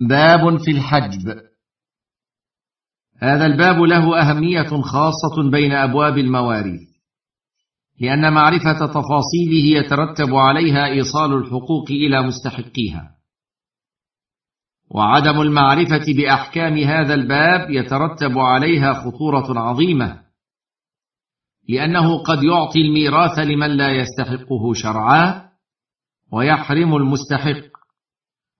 باب في الحجب. هذا الباب له أهمية خاصة بين أبواب المواريث لأن معرفة تفاصيله يترتب عليها إيصال الحقوق إلى مستحقيها. وعدم المعرفة بأحكام هذا الباب يترتب عليها خطورة عظيمة لأنه قد يعطي الميراث لمن لا يستحقه شرعا ويحرم المستحق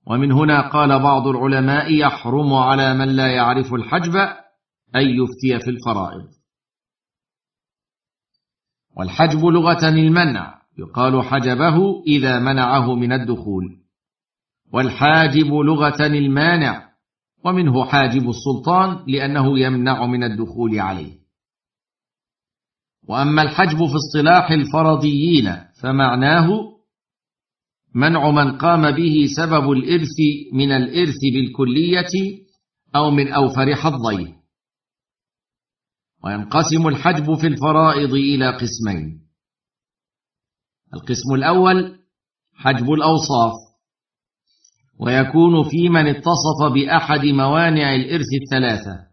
ومن هنا قال بعض العلماء يحرم على من لا يعرف الحجب أن يفتي في الفرائض. والحجب لغة المنع يقال حجبه إذا منعه من الدخول. والحاجب لغة المانع ومنه حاجب السلطان لأنه يمنع من الدخول عليه. وأما الحجب في اصطلاح الفرضيين فمعناه منع من قام به سبب الإرث من الإرث بالكلية أو من أوفر حظيه. وينقسم الحجب في الفرائض إلى قسمين. القسم الأول حجب الأوصاف. ويكون في من اتصف بأحد موانع الإرث الثلاثة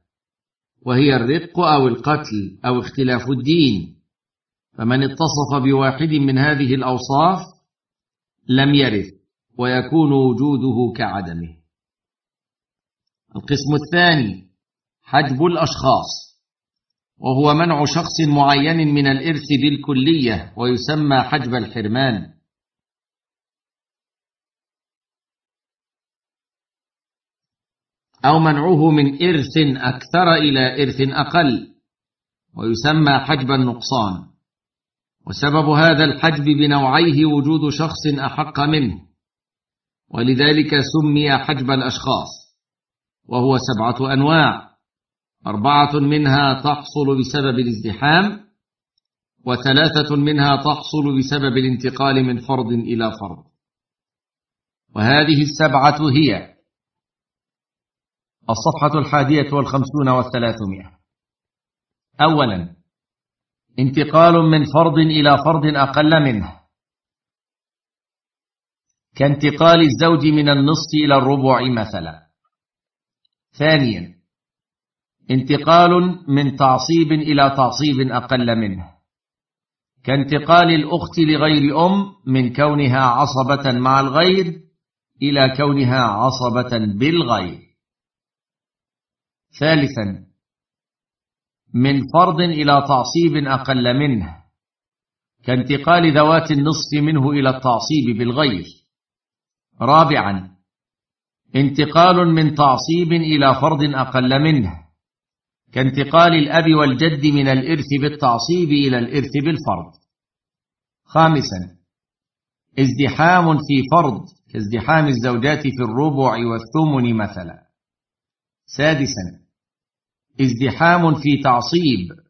وهي الرق أو القتل أو اختلاف الدين. فمن اتصف بواحد من هذه الأوصاف لم يرث ويكون وجوده كعدمه. القسم الثاني حجب الأشخاص وهو منع شخص معين من الإرث بالكلية ويسمى حجب الحرمان. أو منعه من إرث أكثر إلى إرث أقل ويسمى حجب النقصان. وسبب هذا الحجب بنوعيه وجود شخص أحق منه ولذلك سمي حجب الأشخاص وهو سبعة أنواع أربعة منها تحصل بسبب الازدحام وثلاثة منها تحصل بسبب الانتقال من فرض إلى فرض وهذه السبعة هي الصفحة الحادية والخمسون والثلاثمائة. اولا انتقال من فرض إلى فرض أقل منه. كانتقال الزوج من النصف إلى الربع مثلا. ثانيا انتقال من تعصيب إلى تعصيب أقل منه. كانتقال الأخت لغير ام من كونها عصبة مع الغير إلى كونها عصبة بالغير. ثالثا من فرض إلى تعصيب أقل منه كانتقال ذوات النصف منه إلى التعصيب بالغير. رابعا انتقال من تعصيب إلى فرض أقل منه كانتقال الأب والجد من الإرث بالتعصيب إلى الإرث بالفرض. خامسا ازدحام في فرض كازدحام الزوجات في الربع والثمن مثلا. سادسا ازدحام في تعصيب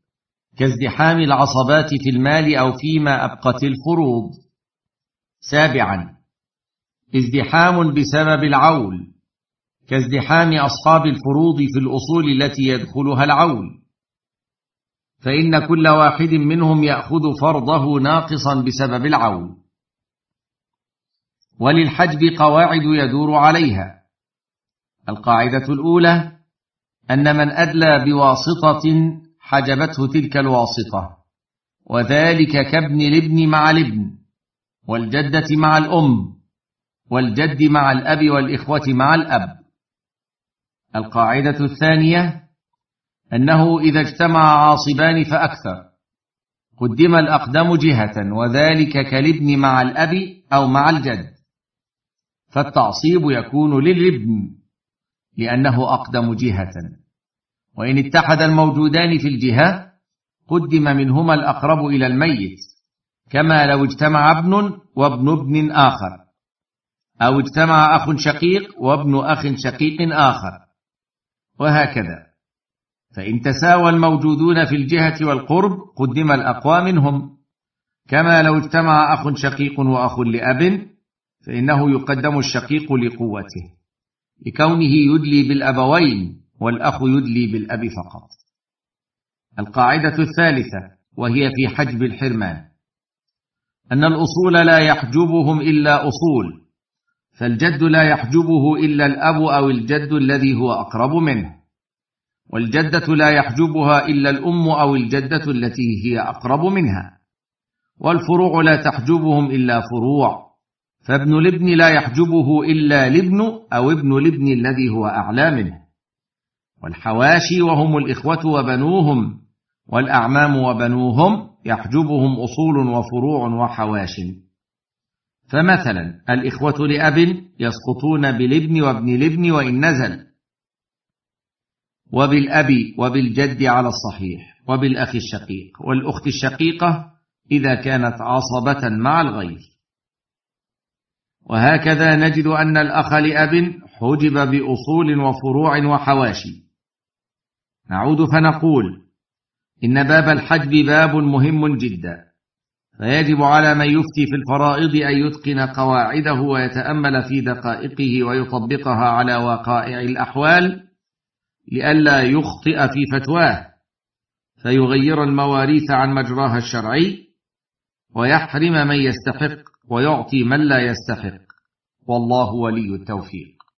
كازدحام العصبات في المال أو فيما أبقت الفروض. سابعا ازدحام بسبب العول كازدحام أصحاب الفروض في الأصول التي يدخلها العول. فإن كل واحد منهم يأخذ فرضه ناقصا بسبب العول. وللحجب قواعد يدور عليها. القاعدة الأولى أن من أدلى بواسطة حجبته تلك الواسطة وذلك كابن الابن مع الابن والجدة مع الأم والجد مع الأب والإخوة مع الأب. القاعدة الثانية أنه إذا اجتمع عاصبان فأكثر قدم الأقدم جهة وذلك كالابن مع الأب أو مع الجد. فالتعصيب يكون للابن لأنه أقدم جهة. وإن اتحد الموجودان في الجهة قدم منهما الأقرب إلى الميت كما لو اجتمع ابن وابن ابن آخر أو اجتمع أخ شقيق وابن أخ شقيق آخر. وهكذا. فإن تساوى الموجودون في الجهة والقرب قدم الأقوى منهم. كما لو اجتمع أخ شقيق وأخ لأب فإنه يقدم الشقيق لقوته لكونه يدلي بالأبوين. والأخ يدلي بالأب فقط. القاعدة الثالثة وهي في حجب الحرمان. أن الأصول لا يحجبهم إلا أصول فالجد لا يحجبه إلا الأب أو الجد الذي هو أقرب منه. والجدة لا يحجبها إلا الأم أو الجدة التي هي أقرب منها. والفروع لا تحجبهم إلا فروع فابن الابن لا يحجبه إلا الابن أو ابن الابن الذي هو أعلى منه. والحواشي وهم الإخوة وبنوهم والأعمام وبنوهم يحجبهم أصول وفروع وحواش. فمثلا الإخوة لأب يسقطون بالابن وابن الابن وإن نزل. وبالأب وبالجد على الصحيح وبالأخ الشقيق. والأخت الشقيقة إذا كانت عصبة مع الغير. وهكذا نجد أن الأخ لأب حجب بأصول وفروع وحواشي نعود فنقول إن باب الحجب باب مهم جدا فيجب على من يفتي في الفرائض أن يتقن قواعده ويتأمل في دقائقه ويطبقها على وقائع الأحوال لئلا يخطئ في فتواه فيغير المواريث عن مجراها الشرعي ويحرم من يستحق ويعطي من لا يستحق والله ولي التوفيق.